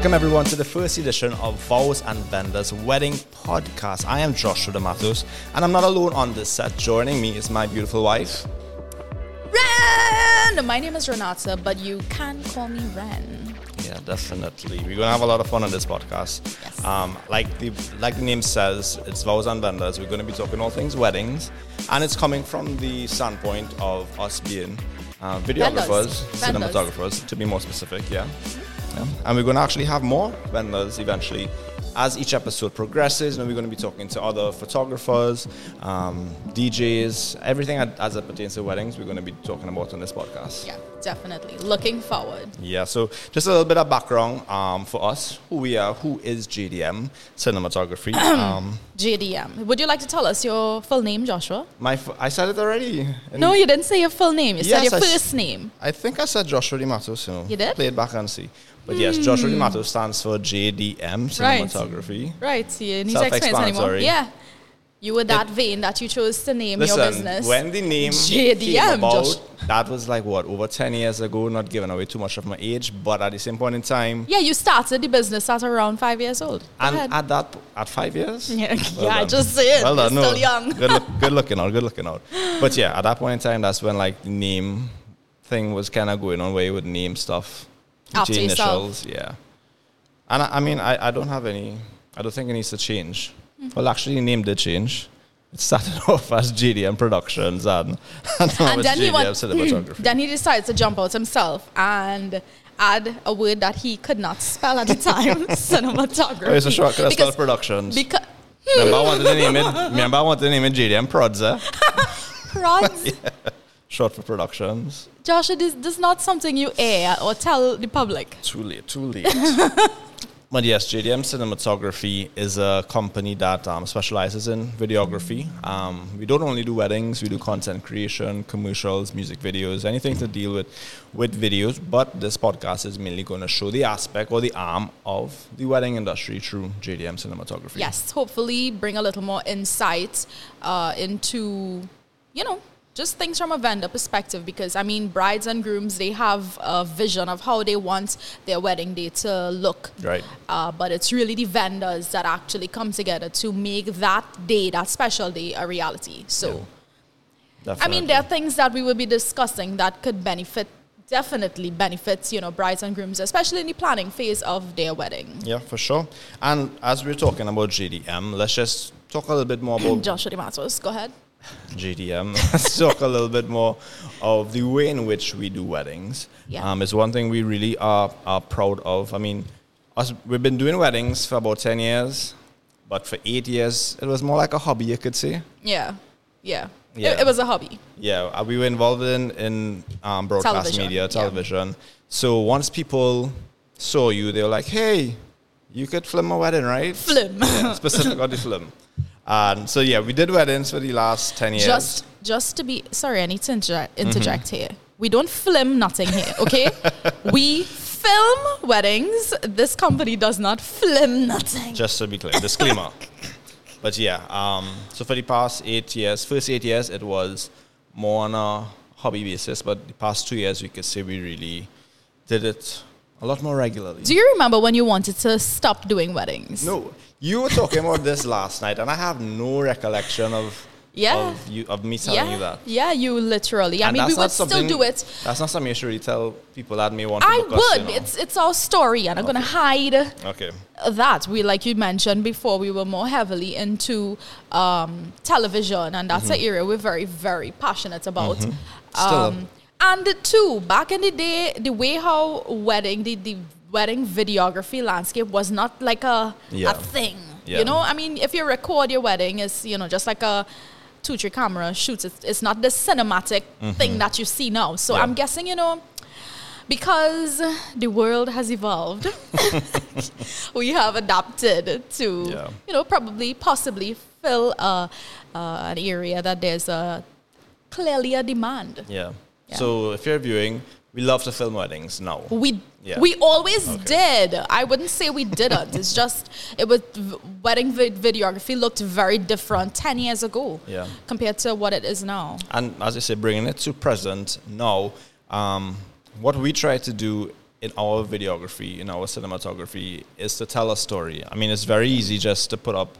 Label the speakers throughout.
Speaker 1: Welcome everyone to the first edition of Vows and Vendors Wedding Podcast. I am Joshua Matos, and I'm not alone on this set. Joining me is my beautiful wife.
Speaker 2: Ren! My name is Renata, but you can call me Ren.
Speaker 1: Yeah, definitely. We're gonna have a lot of fun on this podcast.
Speaker 2: Yes.
Speaker 1: Um, like the like the name says, it's vows and vendors. We're gonna be talking all things weddings, and it's coming from the standpoint of us being uh, videographers,
Speaker 2: Vendors.
Speaker 1: cinematographers, to be more specific. Yeah. Yeah. And we're gonna actually have more vendors eventually. As each episode progresses, and we're going to be talking to other photographers, um, DJs, everything as- as it pertains to weddings, we're going to be talking about on this podcast.
Speaker 2: Yeah, definitely. Looking forward.
Speaker 1: Yeah, so just a little bit of background um, for us, who we are, who is JDM Cinematography. um,
Speaker 2: JDM. Would you like to tell us your full name, Joshua?
Speaker 1: my, f- I said it already.
Speaker 2: No, you didn't say your full name. You
Speaker 1: Yes,
Speaker 2: said your
Speaker 1: I s-
Speaker 2: first name.
Speaker 1: I think I said Joshua DiMato, so
Speaker 2: You did?
Speaker 1: Play it back and see. But yes, Joshua hmm. DiMato stands for JDM Cinematography.
Speaker 2: Right. So you need to explain anymore.
Speaker 1: Self-explanatory.
Speaker 2: Yeah. You were that vain that you chose to name your
Speaker 1: Listen,
Speaker 2: business.
Speaker 1: when the name
Speaker 2: JDM,
Speaker 1: came about,
Speaker 2: Josh.
Speaker 1: that was like what over ten years ago. Not giving away too much of my age, but at the same point in time,
Speaker 2: yeah, you started the business at around five years old. Go
Speaker 1: and
Speaker 2: ahead.
Speaker 1: at that at five years,
Speaker 2: yeah,
Speaker 1: Well
Speaker 2: yeah I
Speaker 1: done.
Speaker 2: just saying.
Speaker 1: Well
Speaker 2: You're
Speaker 1: no.
Speaker 2: still young.
Speaker 1: good, look, good looking out, good looking out. But yeah, at that point in time, that's when like the name thing was kind of going on where you would name stuff.
Speaker 2: After
Speaker 1: J
Speaker 2: yourself.
Speaker 1: initials, yeah. And I, I mean, I, I don't have any, I don't think it needs to change.
Speaker 2: Mm-hmm.
Speaker 1: Well, actually, the name did change. It started off as JDM Productions and, and
Speaker 2: and then he, went,
Speaker 1: Cinematography.
Speaker 2: then he decided to jump out himself and add a word that he could not spell at the time cinematography.
Speaker 1: Oh, it's a short,
Speaker 2: because,
Speaker 1: called Productions.
Speaker 2: because
Speaker 1: remember, I wanted to name it, remember, I wanted to name it JDM Prods, eh?
Speaker 2: prods,
Speaker 1: Short for Productions.
Speaker 2: Joshua, this, this is not something you air or tell the public.
Speaker 1: Too late, too late. but yes, JDM Cinematography is a company that um, specializes in videography. Um, we don't only do weddings, we do content creation, commercials, music videos, anything to deal with with videos. But this podcast is mainly going to show the aspect or the arm of the wedding industry through JDM Cinematography.
Speaker 2: Yes, hopefully bring a little more insight uh, into, you know, just things from a vendor perspective because I mean brides and grooms they have a vision of how they want their wedding day to look.
Speaker 1: Right.
Speaker 2: Uh, but it's really the vendors that actually come together to make that day, that special day, a reality. So, I mean, there are things that we will be discussing that could benefit, definitely benefits, you know, brides and grooms, especially in the planning phase of their wedding.
Speaker 1: Yeah, for sure. And as we're talking about JDM, let's just talk a little bit more about
Speaker 2: Joshua DeMatos, go ahead.
Speaker 1: Let's talk a little bit more of the way in which we do weddings.
Speaker 2: Yeah.
Speaker 1: Um, it's one thing we really are, are proud of. I mean, us, we've been doing weddings for about 10 years, but for eight years, it was more like a hobby, you could say.
Speaker 2: Yeah, yeah.
Speaker 1: Yeah.
Speaker 2: It, it was a hobby.
Speaker 1: Yeah, uh, we were involved in, in um, broadcast
Speaker 2: Television,
Speaker 1: media,
Speaker 2: yeah.
Speaker 1: television. So once people saw you, they were like, hey, you could film a wedding, right?
Speaker 2: Film.
Speaker 1: Yeah, specific on the film. And so, yeah, we did weddings for the last 10 years.
Speaker 2: Just, just to be sorry, I need to interject, interject
Speaker 1: Mm-hmm.
Speaker 2: here. We don't film nothing here, okay? we film weddings. This company does not film nothing.
Speaker 1: just to be clear, disclaimer. but yeah, um, so for the past eight years, first eight years, it was more on a hobby basis, but the past two years, we could say we really did it a lot more regularly.
Speaker 2: Do you remember when you wanted to stop doing weddings?
Speaker 1: no, you were talking about this last night, and I have no recollection of
Speaker 2: Yeah.
Speaker 1: of you of me telling
Speaker 2: yeah,
Speaker 1: you that.
Speaker 2: yeah, you literally. I
Speaker 1: And
Speaker 2: mean, we would still do it.
Speaker 1: That's not something you should really tell people that may want to
Speaker 2: I
Speaker 1: us,
Speaker 2: would.
Speaker 1: you know.
Speaker 2: It's it's our story, and I'm gonna hide
Speaker 1: okay.
Speaker 2: that we like you mentioned before we were more heavily into um, television and that's
Speaker 1: Mm-hmm.
Speaker 2: an area we're very very passionate about
Speaker 1: Still.
Speaker 2: um, and two back in the day the way how wedding the, the wedding videography landscape was not like a,
Speaker 1: Yeah.
Speaker 2: a thing
Speaker 1: Yeah.
Speaker 2: you know i mean if you record your wedding it's you know just like a two three camera shoots it's, it's not the cinematic thing that you see now so
Speaker 1: Mm-hmm. Yeah.
Speaker 2: i'm guessing you know because the world has evolved, we have adapted to, you know, probably, possibly fill uh, uh, an area that there's a clearly a demand.
Speaker 1: Yeah.
Speaker 2: Yeah.
Speaker 1: So if you're viewing, we love to film weddings now.
Speaker 2: We
Speaker 1: Yeah.
Speaker 2: we always
Speaker 1: Okay.
Speaker 2: did. I wouldn't say we didn't. it's just it was wedding vid- videography looked very different ten years ago
Speaker 1: Yeah.
Speaker 2: compared to what it is now.
Speaker 1: And as I say, bringing it to present now, um, what we try to do in our videography, in our cinematography, is to tell a story. I mean, it's very easy just to put up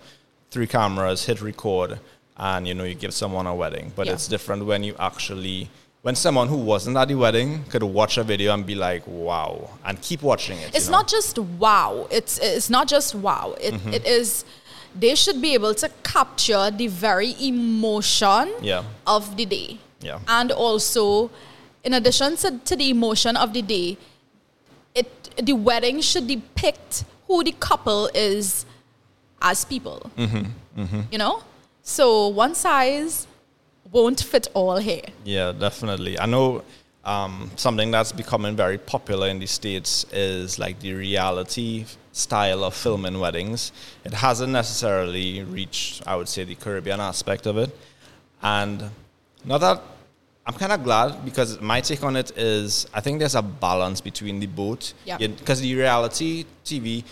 Speaker 1: three cameras, hit record, and you know you give someone a wedding. But
Speaker 2: Yeah.
Speaker 1: it's different when you actually when someone who wasn't at the wedding could watch a video and be like, "Wow," and keep watching it.
Speaker 2: It's
Speaker 1: you know?
Speaker 2: not just wow. It's it's not just wow. It,
Speaker 1: Mm-hmm.
Speaker 2: it is. They should be able to capture the very emotion
Speaker 1: Yeah.
Speaker 2: of the day.
Speaker 1: Yeah.
Speaker 2: And also, in addition to, to the emotion of the day, it the wedding should depict who the couple is as people.
Speaker 1: Mm-hmm.
Speaker 2: You know, so one size won't fit all here.
Speaker 1: Yeah, definitely. I know um, something that's becoming very popular in the States is like the reality style of filming weddings. It hasn't necessarily reached, I would say, the Caribbean aspect of it. And not that I'm kind of glad because my take on it is I think there's a balance between the both.
Speaker 2: Yeah.
Speaker 1: Because the reality TV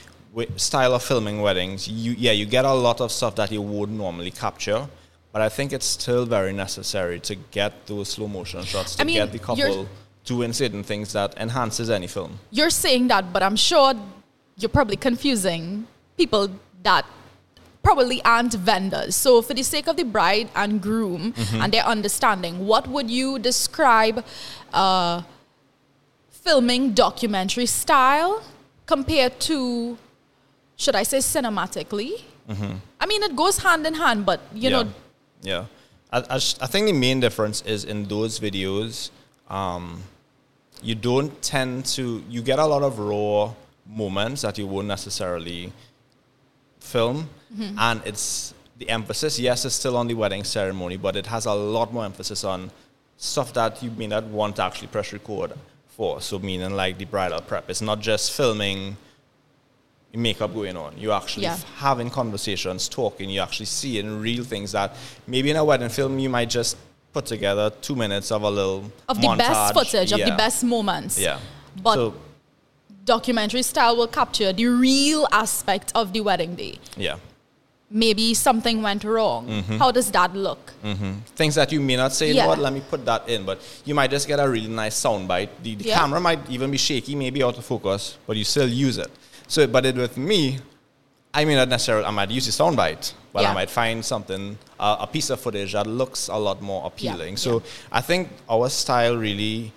Speaker 1: style of filming weddings, you yeah, you get a lot of stuff that you would normally capture. But I think it's still very necessary to get those slow motion shots to
Speaker 2: I mean,
Speaker 1: get the couple doing certain things that enhances any film.
Speaker 2: You're saying that, but I'm sure you're probably confusing people that probably aren't vendors. So, for the sake of the bride and groom
Speaker 1: Mm-hmm.
Speaker 2: and their understanding, what would you describe uh, filming documentary style compared to, should I say, cinematically? I mean, it goes hand in hand, but you
Speaker 1: Mm-hmm. yeah.
Speaker 2: know,
Speaker 1: yeah. I, I, I think the main difference is in those videos, um, you don't tend to, you get a lot of raw moments that you won't necessarily film.
Speaker 2: Mm-hmm.
Speaker 1: And it's the emphasis, yes, it's still on the wedding ceremony, but it has a lot more emphasis on stuff that you may not want to actually press record for. So, meaning like the bridal prep. It's not just filming makeup going on. You're actually
Speaker 2: Yeah.
Speaker 1: having conversations, talking. You're actually seeing real things that maybe in a wedding film you might just put together two minutes of a little
Speaker 2: of the best
Speaker 1: montage.
Speaker 2: footage, of the best moments.
Speaker 1: Yeah.
Speaker 2: But
Speaker 1: so,
Speaker 2: documentary style will capture the real aspect of the wedding day.
Speaker 1: yeah.
Speaker 2: Maybe something went wrong.
Speaker 1: Mm-hmm.
Speaker 2: How does that look?
Speaker 1: Things that you may not say,
Speaker 2: Yeah.
Speaker 1: what, let me put that in. But you might just get a really nice sound bite. The, the
Speaker 2: Yeah.
Speaker 1: camera might even be shaky, maybe out of focus, but you still use it. So, but it with me, I may not necessarily, I might use the sound bite, but
Speaker 2: Yeah.
Speaker 1: I might find something, uh, a piece of footage that looks a lot more appealing. So
Speaker 2: yeah.
Speaker 1: I think our style really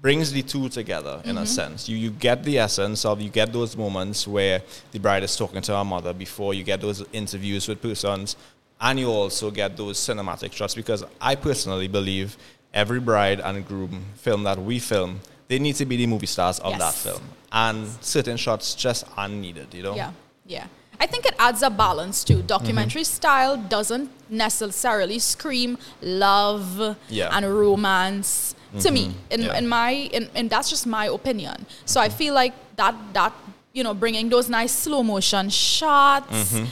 Speaker 1: brings the two together in
Speaker 2: Mm-hmm.
Speaker 1: a sense. You, you get the essence of, you get those moments where the bride is talking to her mother before you get those interviews with persons, and you also get those cinematic shots because I personally believe every bride and groom film that we film, they need to be the movie stars of that film. And certain shots just are needed, you know?
Speaker 2: Yeah, yeah. I think it adds a balance too. Documentary
Speaker 1: Mm-hmm.
Speaker 2: style doesn't necessarily scream love
Speaker 1: Yeah.
Speaker 2: and romance to me. In,
Speaker 1: Yeah.
Speaker 2: in my, in, and that's just my opinion. So I feel like that that you know bringing those nice slow motion shots.
Speaker 1: Mm-hmm.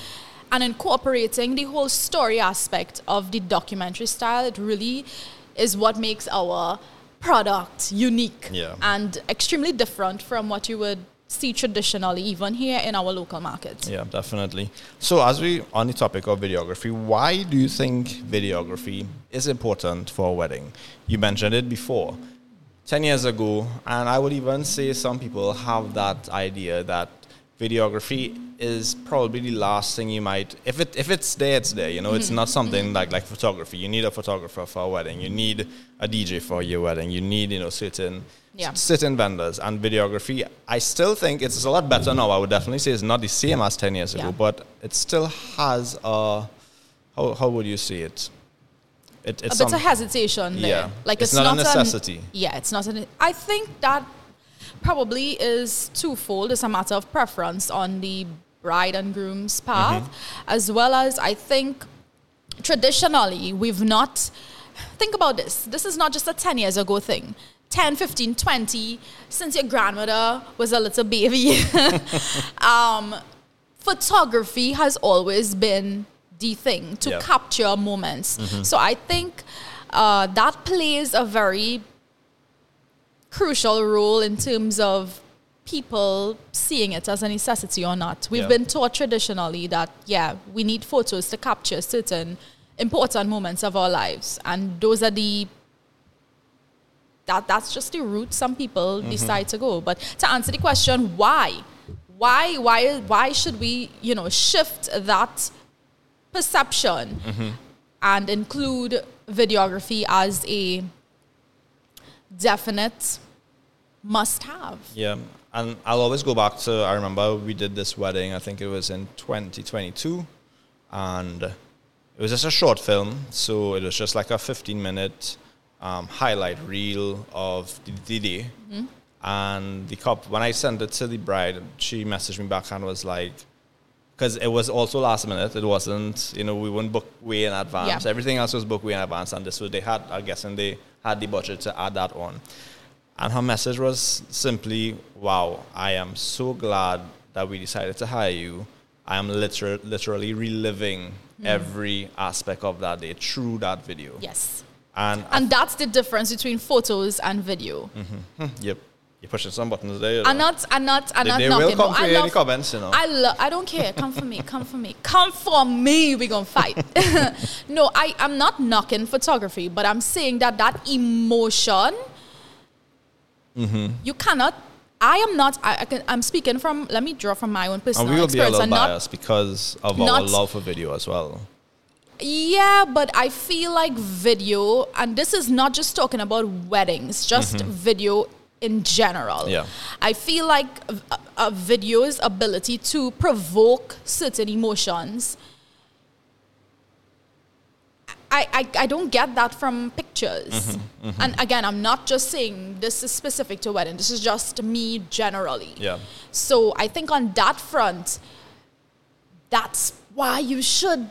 Speaker 2: And incorporating the whole story aspect of the documentary style, it really is what makes our product unique
Speaker 1: Yeah.
Speaker 2: and extremely different from what you would see traditionally, even here in our local markets.
Speaker 1: Yeah, definitely. So, as we on the topic of videography, why do you think videography is important for a wedding? You mentioned it before, ten years ago, and I would even say some people have that idea that videography is probably the last thing you might if it if it's there it's there you know it's mm-hmm. not something like like photography you need a photographer for a wedding you need a dj for your wedding you need you know certain
Speaker 2: Yeah.
Speaker 1: certain vendors and videography i still think it's a lot better now i would definitely say it's not the same as 10 years ago but it still has a how, how would you say it it it's
Speaker 2: A
Speaker 1: bit
Speaker 2: of hesitation there.
Speaker 1: Yeah.
Speaker 2: Like
Speaker 1: It's
Speaker 2: it's,
Speaker 1: not a
Speaker 2: a-
Speaker 1: necessity.
Speaker 2: yeah, it's not an. I think that probably is twofold. It's a matter of preference on the bride and groom's path,
Speaker 1: Mm-hmm.
Speaker 2: as well as I think traditionally we've not. Think about this. This is not just a 10 years ago thing. 10, 15, 20, since your grandmother was a little baby. um, photography has always been the thing to.
Speaker 1: Mm-hmm.
Speaker 2: capture moments. So I think uh, that plays a very crucial role in terms of people seeing it as a necessity or not. We've
Speaker 1: Yeah.
Speaker 2: been taught traditionally that, yeah, we need photos to capture certain important moments of our lives. And those are the that that's just the route some people mm-hmm. decide to go. But to answer the question, why? Why why why should we, you know, shift that perception mm-hmm. and include videography as a definite must have?
Speaker 1: Yeah, and I'll always go back to. I remember we did this wedding. I think it was in 2022, and it was just a short film. So it was just like a 15 minute um, highlight reel of the, the day. And the cop, when I sent it to the bride, she messaged me back and was like, because it was also last minute. It wasn't, you know, we wouldn't book way in advance.
Speaker 2: Yeah.
Speaker 1: Everything else was booked way in advance, and this was they had, I guess, and they had the budget to add that on. And her message was simply, "Wow, I am so glad that we decided to hire you. I am liter- literally reliving mm. every aspect of that day through that video."
Speaker 2: Yes.
Speaker 1: And,
Speaker 2: And that's the difference between photos and video. Mm-hmm.
Speaker 1: Hmm, yep, you're pushing some buttons there.
Speaker 2: I'm not, I'm not, I'm
Speaker 1: They-
Speaker 2: not
Speaker 1: they
Speaker 2: knocking.
Speaker 1: will come for
Speaker 2: I
Speaker 1: you
Speaker 2: love,
Speaker 1: you know.
Speaker 2: I love, I don't care. Come for me, come for me, come for me. We gonna fight. no, I, I'm not knocking photography, but I'm saying that that emotion,
Speaker 1: Mm-hmm.
Speaker 2: you cannot. I am not. I, I can, I'm speaking from. Let me draw from my own
Speaker 1: and
Speaker 2: personal
Speaker 1: we will be a
Speaker 2: experience.
Speaker 1: little
Speaker 2: I'm not
Speaker 1: biased because of our love for video as well.
Speaker 2: Yeah, but I feel like video, and this is not just talking about weddings, just video in general.
Speaker 1: Yeah.
Speaker 2: I feel like a, a video's ability to provoke certain emotions. I, I, I don't get that from pictures. Mm-hmm, mm-hmm. And again, I'm not just saying this is specific to wedding. This is just me generally.
Speaker 1: Yeah.
Speaker 2: So I think on that front, that's why you should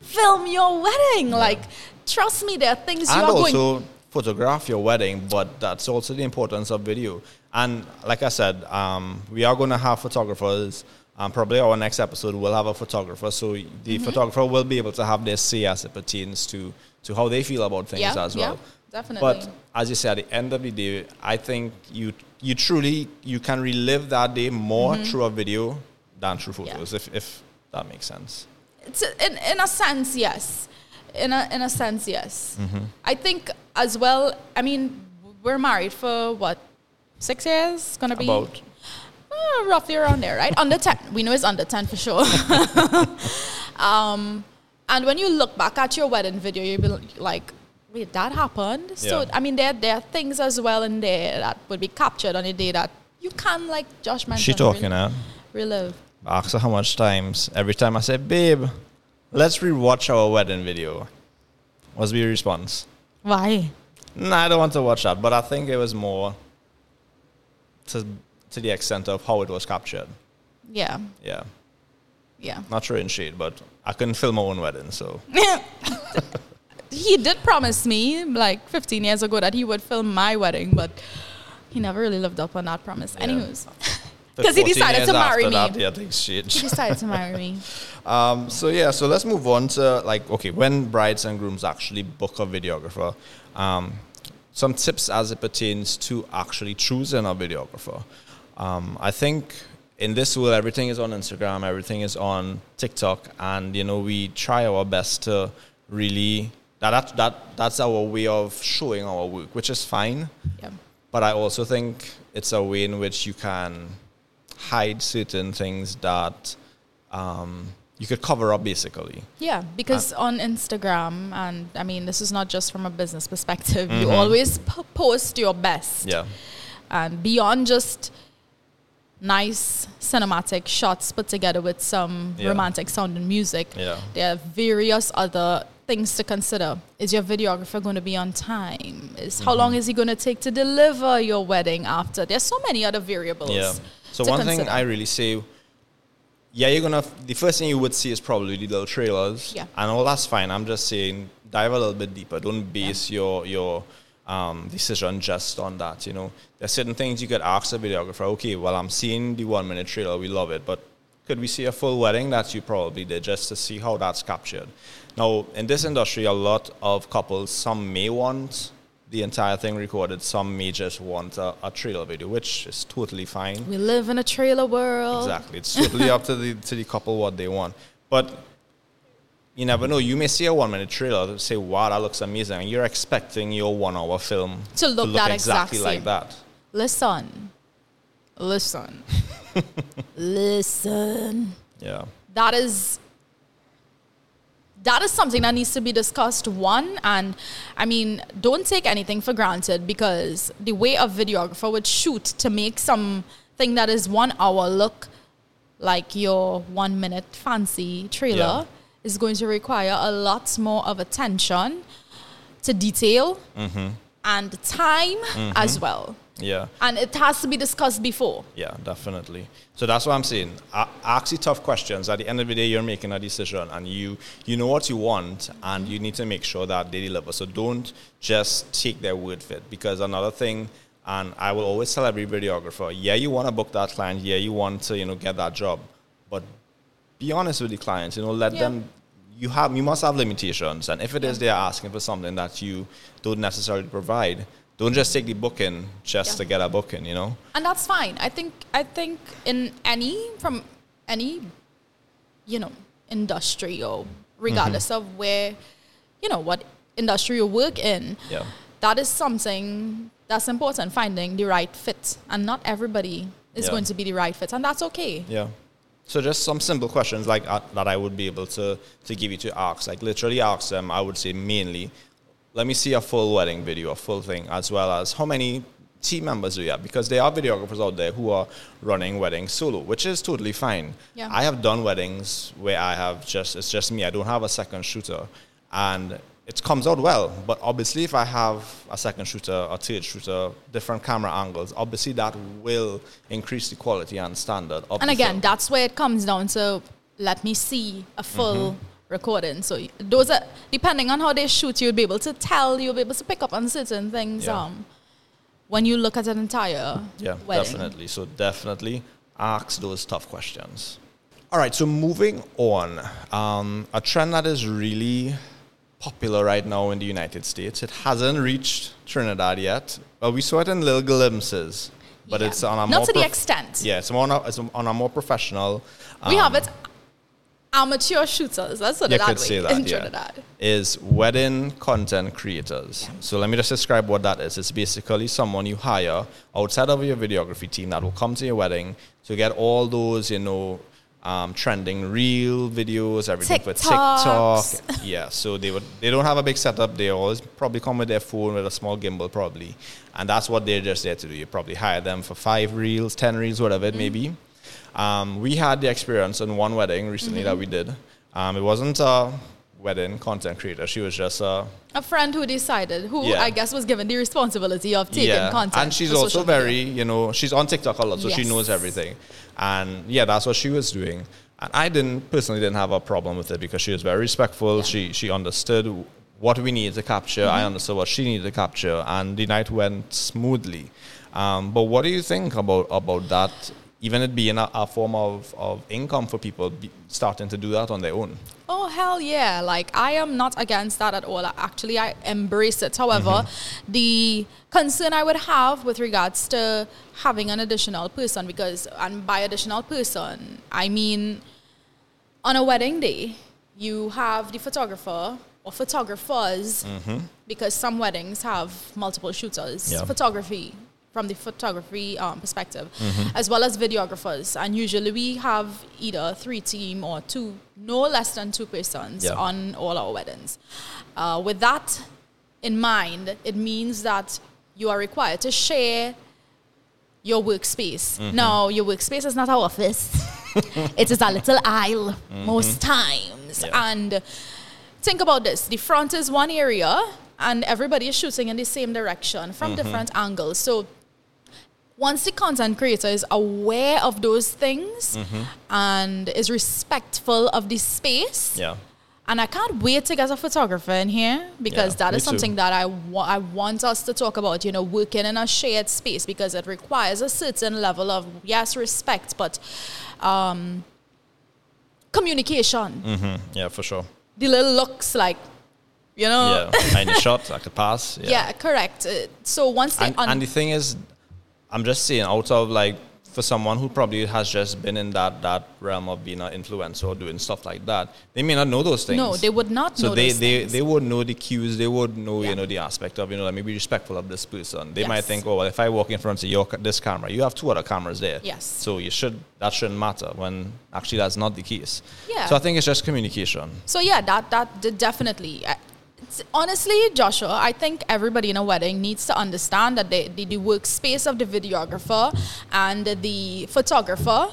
Speaker 2: film your wedding. Like, trust me, there are things you
Speaker 1: and
Speaker 2: are going.
Speaker 1: Photograph your wedding, but that's also the importance of video. And like I said, um, we are going to have photographers. Um, probably our next episode will have a photographer, so the
Speaker 2: Mm-hmm.
Speaker 1: photographer will be able to have their say as it pertains to to how they feel about things
Speaker 2: Yeah,
Speaker 1: as
Speaker 2: yeah,
Speaker 1: well.
Speaker 2: definitely.
Speaker 1: But as you said, at the end of the day, I think you you truly you can relive that day more through a video than through
Speaker 2: Mm-hmm. Yeah.
Speaker 1: photos, if if that makes sense.
Speaker 2: It's a- in, in a sense, yes. In a, in a sense, yes.
Speaker 1: Mm-hmm.
Speaker 2: I think as well, I mean, we're married for what, six years? It's going to be
Speaker 1: About
Speaker 2: uh, roughly around there, right? under 10. We know it's under 10 for sure. um, and when you look back at your wedding video, you'll be like, wait, that happened? So,
Speaker 1: Yeah.
Speaker 2: I mean, there, there are things as well in there that would be captured on a day that you can, like Josh mentioned,
Speaker 1: she talking,
Speaker 2: rel-
Speaker 1: huh?
Speaker 2: relive.
Speaker 1: ask her how much times. Every time I say, babe, let's rewatch our wedding video. Was the response?
Speaker 2: Why?
Speaker 1: Nah, I don't want to watch that. But I think it was more to to the extent of how it was captured.
Speaker 2: Yeah,
Speaker 1: Yeah.
Speaker 2: yeah.
Speaker 1: Not sure in shade, but I couldn't film my own wedding, so
Speaker 2: he did promise me like 15 years ago that he would film my wedding, but he never really lived up on that promise.
Speaker 1: Yeah.
Speaker 2: Anyways,
Speaker 1: But
Speaker 2: 'Cause he decided to marry me.
Speaker 1: That, yeah, things
Speaker 2: he decided to marry me.
Speaker 1: Um, so yeah, so let's move on to like okay, when brides and grooms actually book a videographer, um, some tips as it pertains to actually choosing a videographer. Um, I think in this world, everything is on Instagram, everything is on TikTok, and you know we try our best to really that that, that that's our way of showing our work, which is fine.
Speaker 2: Yeah.
Speaker 1: But I also think it's a way in which you can hide certain things that um, you could cover up basically.
Speaker 2: Yeah, because on Instagram, and I mean, this is not just from a business perspective, you
Speaker 1: Mhm.
Speaker 2: always p- post your best.
Speaker 1: Yeah.
Speaker 2: And beyond just nice cinematic shots put together with some
Speaker 1: Yeah.
Speaker 2: romantic sounding music,
Speaker 1: Yeah.
Speaker 2: there are various other things to consider. Is your videographer going to be on time? Is how
Speaker 1: Mm-hmm.
Speaker 2: long is he going to take to deliver your wedding after? There's so many other variables.
Speaker 1: Yeah. So one thing. I really say, yeah, you're gonna. The first thing you would see is probably the little trailers.
Speaker 2: Yeah.
Speaker 1: And all that's fine. I'm just saying, dive a little bit deeper. Don't base your your um, decision just on that. You know, there's certain things you could ask a videographer. Okay, well, I'm seeing the one minute trailer. We love it, but could we see a full wedding? That you probably did just to see how that's captured. Now, in this industry, a lot of couples, some may want the entire thing recorded, some may just want a, a trailer video, which is totally fine.
Speaker 2: We live in a trailer world.
Speaker 1: Exactly. It's totally up to the to the couple what they want. But you never know. You may see a one minute trailer and say, wow, that looks amazing. And you're expecting your one hour film
Speaker 2: To look that
Speaker 1: exactly
Speaker 2: exact
Speaker 1: like that.
Speaker 2: Listen. Listen. Listen.
Speaker 1: Yeah.
Speaker 2: That is that is something that needs to be discussed one and i mean don't take anything for granted because the way a videographer would shoot to make something that is one hour look like your one minute fancy trailer
Speaker 1: Yeah.
Speaker 2: is going to require a lot more of attention to detail
Speaker 1: Mm-hmm.
Speaker 2: and time as well
Speaker 1: Yeah.
Speaker 2: and it has to be discussed before
Speaker 1: Yeah, definitely. So that's what I'm saying. A- Ask the tough questions. At the end of the day, you're making a decision, and you you know what you want, and you need to make sure that they deliver. So don't just take their word for it. Because another thing, and I will always tell every videographer, yeah, you want to book that client, yeah, you want to you know get that job, but be honest with the clients. You know, let
Speaker 2: Yeah.
Speaker 1: them. You have you must have limitations, and if it is they are asking for something that you don't necessarily provide, don't just take the booking just
Speaker 2: Yeah.
Speaker 1: to get a booking. You know.
Speaker 2: and that's fine i think i think in any from any you know industry or regardless
Speaker 1: Mm-hmm.
Speaker 2: of where you know what industry you work in
Speaker 1: Yeah.
Speaker 2: that is something that's important finding the right fit and not everybody is
Speaker 1: Yeah.
Speaker 2: going to be the right fit and that's okay
Speaker 1: Yeah. So just some simple questions like uh, that I would be able to to give you to ask. Like literally ask them. I would say mainly, let me see a full wedding video, a full thing, as well as how many team members do you have? Because there are videographers out there who are running weddings solo, which is totally fine.
Speaker 2: Yeah.
Speaker 1: I have done weddings where I have just it's just me. I don't have a second shooter, and it comes out well. But obviously, if I have a second shooter, a third shooter, different camera angles, obviously that will increase the quality and standard. Of
Speaker 2: and again
Speaker 1: film.
Speaker 2: that's where it comes down to let me see a full
Speaker 1: Mm-hmm.
Speaker 2: Recording so those are depending on how they shoot you'll be able to tell you'll be able to pick up on certain things
Speaker 1: Yeah.
Speaker 2: um when you look at an entire
Speaker 1: Yeah,
Speaker 2: wedding.
Speaker 1: definitely. So definitely ask those tough questions. All right, so moving on, um, a trend that is really popular right now in the United States. It hasn't reached Trinidad yet, but we saw it in little glimpses. But
Speaker 2: Yeah.
Speaker 1: it's on a
Speaker 2: Not
Speaker 1: more
Speaker 2: to the extent.
Speaker 1: Yeah, it's on a, it's on a more professional.
Speaker 2: we
Speaker 1: um,
Speaker 2: have it amateur shooters. That's what
Speaker 1: you
Speaker 2: that
Speaker 1: could say that,
Speaker 2: in
Speaker 1: yeah.
Speaker 2: Trinidad
Speaker 1: is wedding content creators. So let me just describe what that is. It's basically someone you hire outside of your videography team that will come to your wedding to get all those, you know, um, trending reel videos, everything for TikTok. Yeah, so they would they don't have a big setup. They always probably come with their phone with a small gimbal, probably, and that's what they're just there to do. You probably hire them for five reels, ten reels, whatever it may be. Um, we had the experience in one wedding recently that we did. Um, it wasn't a wedding content creator. She was just a
Speaker 2: a friend who decided who
Speaker 1: Yeah.
Speaker 2: i guess was given the responsibility of taking
Speaker 1: yeah,
Speaker 2: content
Speaker 1: and she's also
Speaker 2: social media.
Speaker 1: very you know she's on TikTok a lot, so she knows everything. And yeah, that's what she was doing. And I didn't personally didn't have a problem with it because she was very respectful.
Speaker 2: Yeah.
Speaker 1: She she understood what we needed to capture.
Speaker 2: Mm-hmm.
Speaker 1: I understood what she needed to capture, and the night went smoothly. Um, but what do you think about about that? Even it being a, a form of, of income for people starting to do that on their own.
Speaker 2: Oh hell yeah! Like I am not against that at all. Actually, I embrace it. However, mm-hmm. the concern I would have with regards to having an additional person, because and by additional person, I mean on a wedding day, you have the photographer or photographers, mm-hmm. because some weddings have multiple shooters.
Speaker 1: Yeah.
Speaker 2: Photography from the photography um, perspective, as well as videographers. And usually we have either three team or two, no less than two persons
Speaker 1: Yeah.
Speaker 2: on all our weddings. Uh, with that in mind, it means that you are required to share your workspace. Now, your workspace is not our office. it is a little aisle most times.
Speaker 1: Yeah.
Speaker 2: And think about this. The front is one area and everybody is shooting in the same direction from different angles. So once the content creator is aware of those things and is respectful of the space,
Speaker 1: Yeah.
Speaker 2: and I can't wait to get a photographer in here because
Speaker 1: Yeah,
Speaker 2: that is
Speaker 1: too.
Speaker 2: something that I, wa- I want us to talk about, you know, working in a shared space because it requires a certain level of, yes, respect, but um, communication.
Speaker 1: hmm Yeah, for sure.
Speaker 2: The little looks like, you know,
Speaker 1: Yeah, any shot I could pass.
Speaker 2: yeah, correct. Uh, so once they
Speaker 1: and,
Speaker 2: un-
Speaker 1: and the thing is, I'm just saying, out of like for someone who probably has just been in that, that realm of being an influencer or doing stuff like that, they may not know those things.
Speaker 2: No, they would not
Speaker 1: so
Speaker 2: know
Speaker 1: they,
Speaker 2: those
Speaker 1: they,
Speaker 2: things.
Speaker 1: they would know the cues. They would know,
Speaker 2: Yeah.
Speaker 1: you know, the aspect of, you know, let me be respectful of this person. They might think, oh, well, if I walk in front of your, this camera, you have two other cameras there.
Speaker 2: Yes.
Speaker 1: So you should, that shouldn't matter when actually that's not the case.
Speaker 2: Yeah.
Speaker 1: So I think it's just communication.
Speaker 2: So yeah, that that definitely. Honestly, Joshua, I think everybody in a wedding needs to understand that the, the, the workspace of the videographer and the photographer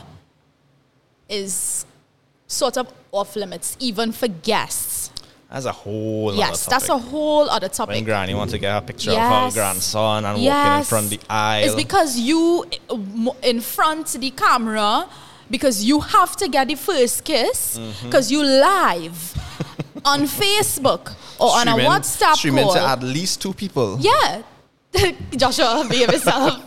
Speaker 2: is sort of off limits, even for guests.
Speaker 1: That's a whole
Speaker 2: yes, that's a whole other topic.
Speaker 1: When granny wants to get a picture of
Speaker 2: Yes.
Speaker 1: her grandson and walking in front of the aisle.
Speaker 2: It's because you uh, in front of the camera because you have to get the first kiss
Speaker 1: Mm-hmm.
Speaker 2: because you live on Facebook or on a WhatsApp
Speaker 1: streaming
Speaker 2: call.
Speaker 1: to at least two people.
Speaker 2: Yeah. Joshua, behave yourself.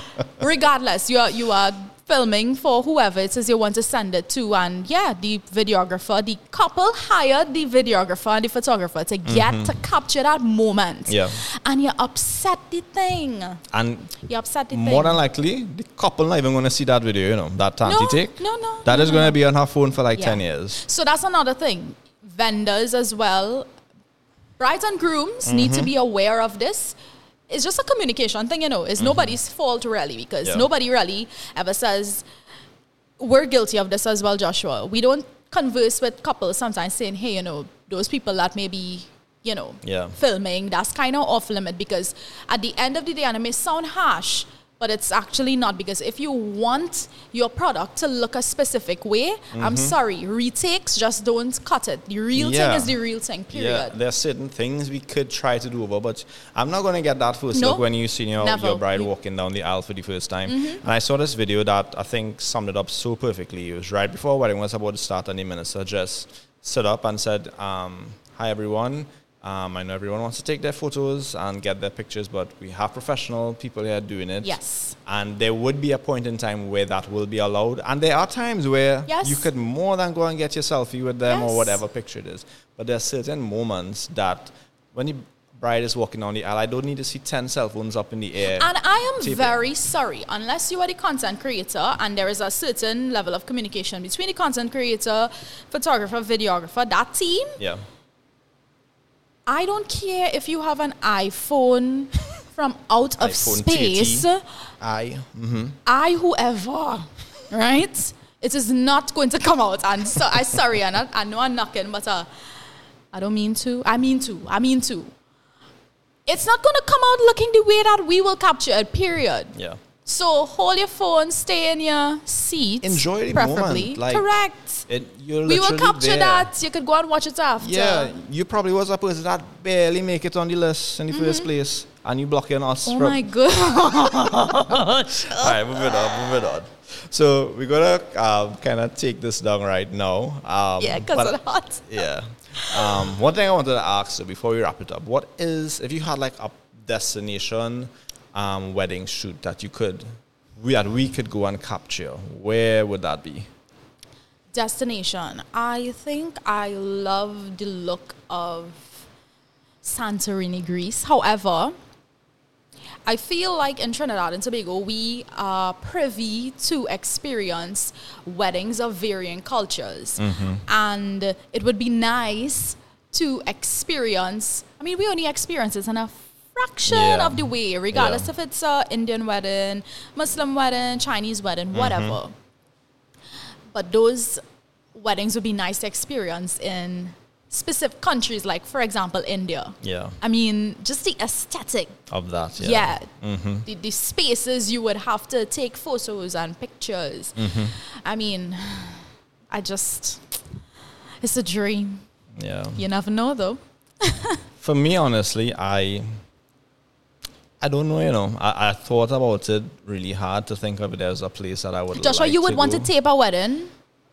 Speaker 2: Regardless, you are you are filming for whoever it is you want to send it to, and yeah, the videographer, the couple hired the videographer and the photographer to get to capture that moment.
Speaker 1: Mm-hmm. Yeah.
Speaker 2: And you upset the thing.
Speaker 1: And
Speaker 2: You upset the
Speaker 1: more
Speaker 2: thing.
Speaker 1: than likely, the couple not even going to see that video, you know, that Tanti
Speaker 2: No,
Speaker 1: take.
Speaker 2: no, no,
Speaker 1: That
Speaker 2: no,
Speaker 1: is
Speaker 2: no,
Speaker 1: going to be on her phone for like
Speaker 2: Yeah.
Speaker 1: 10 years.
Speaker 2: So that's another thing. Vendors as well. Brides and grooms need
Speaker 1: Mm-hmm.
Speaker 2: to be aware of this. It's just a communication thing, you know. It's nobody's fault really because
Speaker 1: Mm-hmm. Yeah.
Speaker 2: nobody really ever says we're guilty of this as well, Joshua. We don't converse with couples sometimes saying, hey, you know, those people that may be, you know,
Speaker 1: Yeah.
Speaker 2: filming, that's kind of off limit because at the end of the day, and it may sound harsh, but it's actually not because if you want your product to look a specific way, I'm sorry, retakes just don't cut it. The real
Speaker 1: Mm-hmm. Yeah.
Speaker 2: thing is the real thing,
Speaker 1: Yeah, there are certain things we could try to do over, but I'm not going to get that first
Speaker 2: No,
Speaker 1: look when you see your,
Speaker 2: never.
Speaker 1: your bride walking down the aisle for the first time. And I saw this video that I think summed it up so perfectly. It was right before wedding was about to start, and the minister just stood up and said, um, Hi, everyone. Um, I know everyone wants to take their photos and get their pictures, but we have professional people here doing it.
Speaker 2: Yes.
Speaker 1: And there would be a point in time where that will be allowed. And there are times where
Speaker 2: Yes.
Speaker 1: you could more than go and get your selfie with them or whatever picture it is. But there are certain moments that when the bride is walking down the aisle, I don't need to see 10 cell phones up in the air.
Speaker 2: And I am
Speaker 1: Taping.
Speaker 2: very sorry, unless you are the content creator and there is a certain level of communication between the content creator, photographer, videographer, that team,
Speaker 1: yeah.
Speaker 2: I don't care if you have an iPhone from out of
Speaker 1: iPhone
Speaker 2: space.
Speaker 1: I. Mm-hmm.
Speaker 2: I whoever, right? It is not going to come out. And so I sorry, I, I know I'm knocking, but uh, I don't mean to. I mean to. I mean to. It's not going to come out looking the way that we will capture it. Period.
Speaker 1: Yeah.
Speaker 2: So hold your phone, stay in your seat.
Speaker 1: Enjoy the
Speaker 2: preferably.
Speaker 1: moment, like-
Speaker 2: Correct.
Speaker 1: It,
Speaker 2: We will capture
Speaker 1: there.
Speaker 2: that. You could go and watch it after.
Speaker 1: Yeah, you probably was a person that barely make it on the list in the first place, and you blocking us.
Speaker 2: Mm-hmm. Oh my god.
Speaker 1: All right, moving on, moving on. So we're gonna um, kind of take this down right now. Um,
Speaker 2: yeah, because it's hot.
Speaker 1: Yeah. Um, one thing I wanted to ask so before we wrap it up, what is if you had like a destination um, wedding shoot that you could we that we could go and capture, where would that be?
Speaker 2: destination. I think I love the look of Santorini, Greece. However, I feel like in Trinidad and Tobago, we are privy to experience weddings of varying cultures. And it would be nice to experience, I mean, we only experience it in a fraction
Speaker 1: Yeah.
Speaker 2: of the way, regardless
Speaker 1: Yeah.
Speaker 2: if it's a Indian wedding, Muslim wedding, Chinese wedding, whatever. But those weddings would be nice to experience in specific countries, like, for example, India.
Speaker 1: Yeah,
Speaker 2: I mean, just the aesthetic.
Speaker 1: of that.
Speaker 2: Yeah.
Speaker 1: Yeah. Mm-hmm.
Speaker 2: The, the spaces you would have to take photos and pictures.
Speaker 1: Mm-hmm.
Speaker 2: I mean, I just, it's a dream.
Speaker 1: Yeah.
Speaker 2: You never know, though.
Speaker 1: For me, honestly, I I don't know. You know, I, I thought about it really hard to think of it as a place that I would.
Speaker 2: Joshua,
Speaker 1: like
Speaker 2: you would
Speaker 1: to
Speaker 2: want
Speaker 1: go.
Speaker 2: to tape a wedding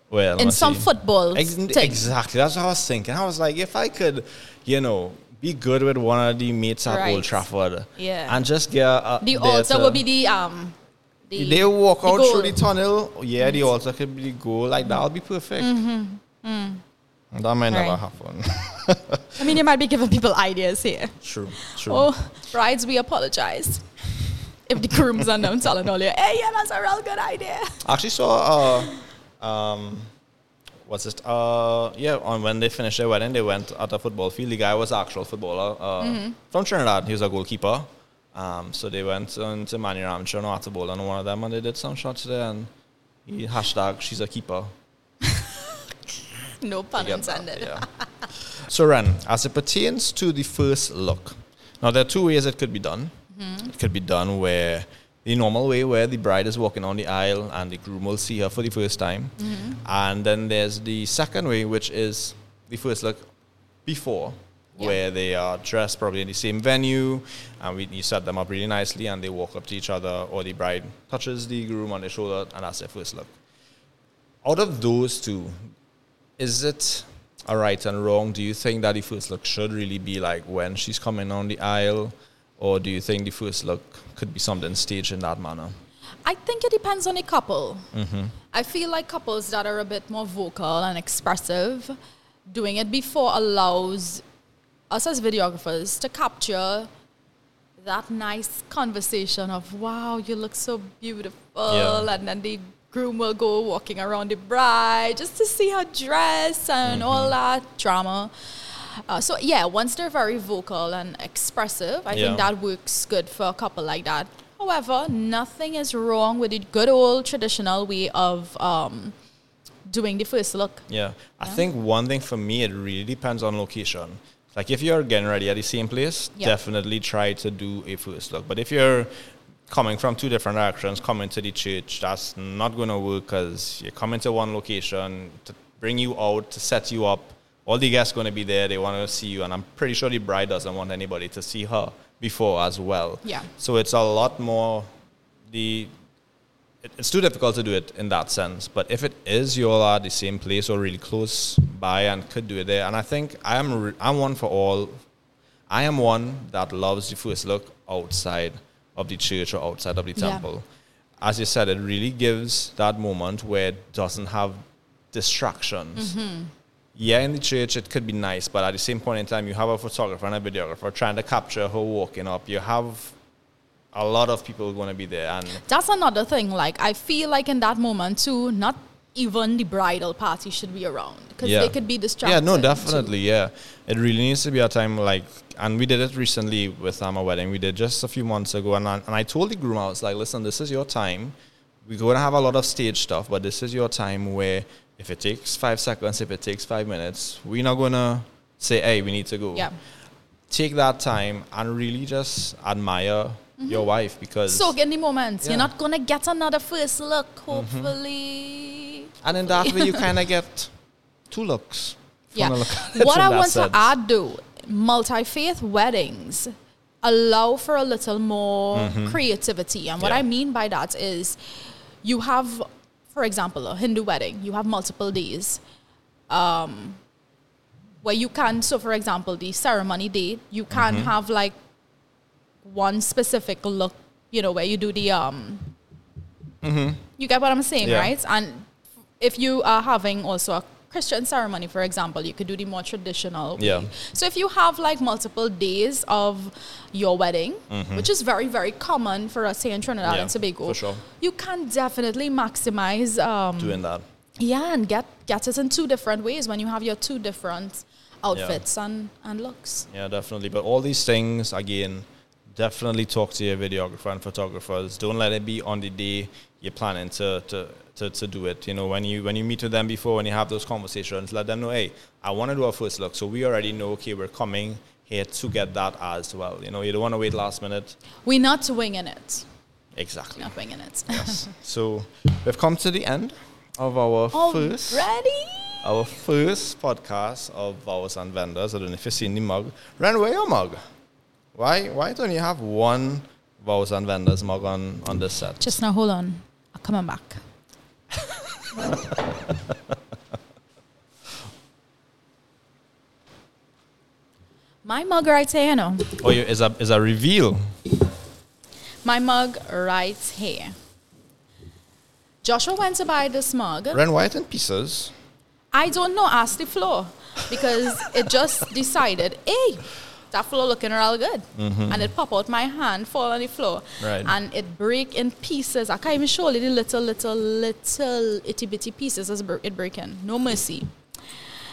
Speaker 1: well
Speaker 2: in some
Speaker 1: see.
Speaker 2: football
Speaker 1: Ex- exactly. That's what I was thinking. I was like, if I could, you know, be good with one of the mates at
Speaker 2: Right.
Speaker 1: Old Trafford,
Speaker 2: Yeah.
Speaker 1: and just get a,
Speaker 2: The
Speaker 1: there
Speaker 2: altar will be the um. The,
Speaker 1: They walk
Speaker 2: the
Speaker 1: out
Speaker 2: goal.
Speaker 1: through the tunnel. Yeah, the mm. altar could be the goal. Like that would be perfect. Mm-hmm. Mm. That might never
Speaker 2: Right.
Speaker 1: happen.
Speaker 2: I mean, you might be giving people ideas here.
Speaker 1: true. True.
Speaker 2: Oh, brides, we apologize. if the groom's unknown telling all you, hey, yeah, that's a real good idea.
Speaker 1: I actually saw, uh, um, what's it? Uh, yeah, on when they finished their wedding, they went at a football field. The guy was an actual footballer uh,
Speaker 2: Mm-hmm.
Speaker 1: from Trinidad. He was a goalkeeper. Um, so they went into Manny Ramjohn and Bowl on one of them, and they did some shots there. And he hashtag she's a keeper.
Speaker 2: No pun
Speaker 1: that,
Speaker 2: intended.
Speaker 1: yeah. so Ren, as it pertains to the first look, now there are two ways it could be done. Mm-hmm. It could be done where the normal way where the bride is walking on the aisle and the groom will see her for the first time. Mm-hmm. And then there's the second way, which is the first look before,
Speaker 2: Yeah.
Speaker 1: where they are dressed probably in the same venue and we, you set them up really nicely and they walk up to each other or the bride touches the groom on the shoulder and that's their first look. Out of those two, is it a right and wrong? Do you think that the first look should really be like when she's coming on the aisle, or do you think the first look could be something staged in that manner?
Speaker 2: I think it depends on the couple.
Speaker 1: Mm-hmm.
Speaker 2: I feel like couples that are a bit more vocal and expressive, doing it before allows us as videographers to capture that nice conversation of wow, you look so beautiful,
Speaker 1: Yeah.
Speaker 2: and then the groom will go walking around the bride just to see her dress and
Speaker 1: Mm-hmm.
Speaker 2: all that drama. Uh, so yeah, once they're very vocal and expressive, I
Speaker 1: Yeah.
Speaker 2: think that works good for a couple like that. However, nothing is wrong with the good old traditional way of um, doing the first look.
Speaker 1: Yeah. I think one thing for me, it really depends on location. Like if you're getting ready at the same place,
Speaker 2: Yeah.
Speaker 1: definitely try to do a first look. But if you're coming from two different directions, coming to the church, that's not going to work because you're coming to one location to bring you out, to set you up. All the guests going to be there. They want to see you. And I'm pretty sure the bride doesn't want anybody to see her before as well.
Speaker 2: Yeah.
Speaker 1: So it's a lot more the it, it's too difficult to do it in that sense. But if it is you all are the same place or really close by and could do it there, and I think I am I'm one for all. I am one that loves the first look outside of the church or outside of the
Speaker 2: Yeah.
Speaker 1: temple. As you said, it really gives that moment where it doesn't have distractions. Mm-hmm. Yeah, in the church it could be nice, but at the same point in time, you have a photographer and a videographer trying to capture her walking up. You have a lot of people going to be there, and
Speaker 2: That's another thing. Like I feel like in that moment too, not even the bridal party should be around because
Speaker 1: Yeah.
Speaker 2: they could be distracted.
Speaker 1: Yeah, no,
Speaker 2: too.
Speaker 1: definitely. Yeah, it really needs to be a time like, and we did it recently with um, a wedding. We did just a few months ago, and I, and I told the groom, I was like, listen, this is your time. We're going to have a lot of stage stuff, but this is your time where if it takes five seconds, if it takes five minutes, we're not going to say, hey, we need to go.
Speaker 2: Yeah.
Speaker 1: Take that time and really just admire your wife because.
Speaker 2: Soak in the moment.
Speaker 1: Yeah.
Speaker 2: You're not gonna get another first look, hopefully.
Speaker 1: And in that way, you kind of get two looks.
Speaker 2: Yeah.
Speaker 1: look
Speaker 2: What I want
Speaker 1: sense.
Speaker 2: to add though, multi faith weddings allow for a little more creativity. And what
Speaker 1: Mm-hmm. Yeah.
Speaker 2: I mean by that is you have, for example, a Hindu wedding, you have multiple days. Um, where you can, so for example, the ceremony day, you can
Speaker 1: Mm-hmm.
Speaker 2: have like one specific look, you know, where you do the um, you get what I'm saying,
Speaker 1: Mm-hmm. Yeah.
Speaker 2: right? And if you are having also a Christian ceremony, for example, you could do the more traditional way.
Speaker 1: Yeah.
Speaker 2: So if you have like multiple days of your wedding, which is very, very common for us here in Trinidad
Speaker 1: Mm-hmm. Yeah,
Speaker 2: and Tobago,
Speaker 1: for sure.
Speaker 2: you can definitely maximize um,
Speaker 1: Doing that.
Speaker 2: yeah, and get get it in two different ways when you have your two different outfits and, and looks.
Speaker 1: Yeah, definitely. But all these things, again, definitely talk to your videographer and photographers. Don't let it be on the day you're planning to, to, to, to do it. You know, when you when you meet with them before, when you have those conversations, let them know, hey, I want to do a first look. So we already know, okay, we're coming here to get that as well. You know, you don't want to wait last minute.
Speaker 2: We're not winging it.
Speaker 1: Exactly.
Speaker 2: Not winging it.
Speaker 1: Yes. so we've come to the end of our first
Speaker 2: Already?
Speaker 1: our first podcast of Vows and Vendors. I don't know if you've seen the mug. Ren, where your mug? Why why don't you have one Vows and Vendors mug on, on this set?
Speaker 2: Just now, hold on. I'm coming back. My mug right here, you know.
Speaker 1: oh, you, is a is a reveal.
Speaker 2: My mug right here. Joshua went to buy this mug.
Speaker 1: Ren, white it in pieces?
Speaker 2: I don't know, ask the floor. Because it just decided, hey, that floor looking real good. And it pop out my hand, fall on the floor.
Speaker 1: Mm-hmm. Right.
Speaker 2: And it break in pieces. I can't even show you the little, little, little itty bitty pieces as it breaking. No mercy.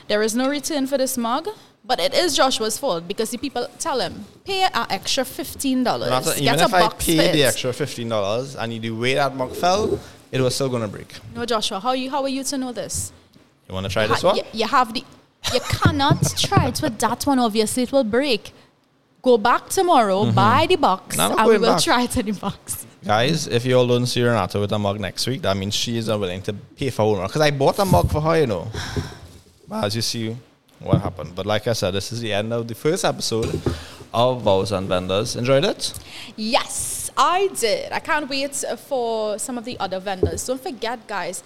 Speaker 2: There is no return for this mug, but it is Joshua's fault because the people tell him, pay an extra $15.
Speaker 1: Not
Speaker 2: Get
Speaker 1: even
Speaker 2: a
Speaker 1: if I paid the extra fifteen dollars and you do way that mug fell, it was still gonna break.
Speaker 2: No, Joshua, how, you, how are you to know this?
Speaker 1: You wanna try
Speaker 2: Ha-
Speaker 1: this one?
Speaker 2: You, you have the. You cannot try it with that one. Obviously, it will break. Go back tomorrow, mm-hmm. buy the box,
Speaker 1: No,
Speaker 2: and we will
Speaker 1: back.
Speaker 2: try it in the box.
Speaker 1: Guys, if you all don't see Renata with a mug next week, that means she is unwilling to pay for one. Because I bought a mug for her, you know. But as you see, what happened. But like I said, this is the end of the first episode of Vows and Vendors. Enjoyed it?
Speaker 2: Yes, I did. I can't wait for some of the other vendors. Don't forget, guys.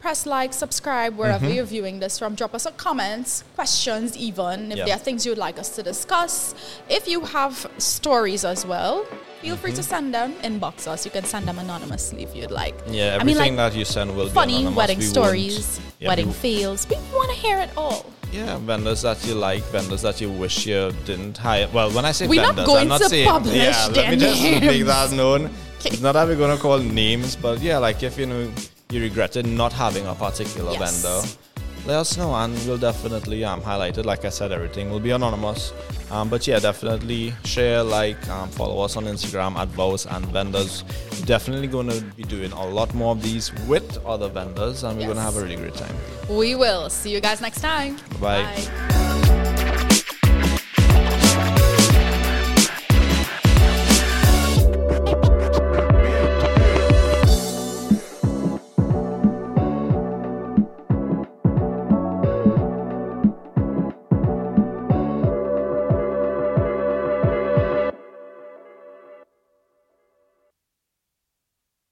Speaker 2: Press like, subscribe wherever
Speaker 1: Mm-hmm.
Speaker 2: you're viewing this from. Drop us a comments, questions, even if
Speaker 1: Yeah.
Speaker 2: there are things you'd like us to discuss. If you have stories as well, feel free
Speaker 1: Mm-hmm.
Speaker 2: to send them. Inbox us. You can send them anonymously if you'd like.
Speaker 1: Yeah,
Speaker 2: I mean,
Speaker 1: everything
Speaker 2: like,
Speaker 1: that you send will
Speaker 2: funny
Speaker 1: be anonymous.
Speaker 2: wedding
Speaker 1: We
Speaker 2: stories,
Speaker 1: Yeah,
Speaker 2: wedding
Speaker 1: we-
Speaker 2: fails. We want to hear it all.
Speaker 1: Yeah, vendors that you like, vendors that you wish you didn't hire. Well, when I say
Speaker 2: We're not
Speaker 1: vendors,
Speaker 2: going
Speaker 1: I'm not
Speaker 2: to
Speaker 1: saying.
Speaker 2: publish
Speaker 1: yeah, let me just make that known.
Speaker 2: Okay.
Speaker 1: It's not that we're going to call names, but yeah, like if you know you regretted not having a particular
Speaker 2: Yes.
Speaker 1: vendor, let us know and we'll definitely um, highlight it. Like I said, everything will be anonymous. Um, but yeah, definitely share, like, um, follow us on Instagram at Vows and Vendors. We're definitely going to be doing a lot more of these with other vendors and we're going to have a really great time.
Speaker 2: We will. See you guys next time.
Speaker 1: Bye.
Speaker 2: Bye.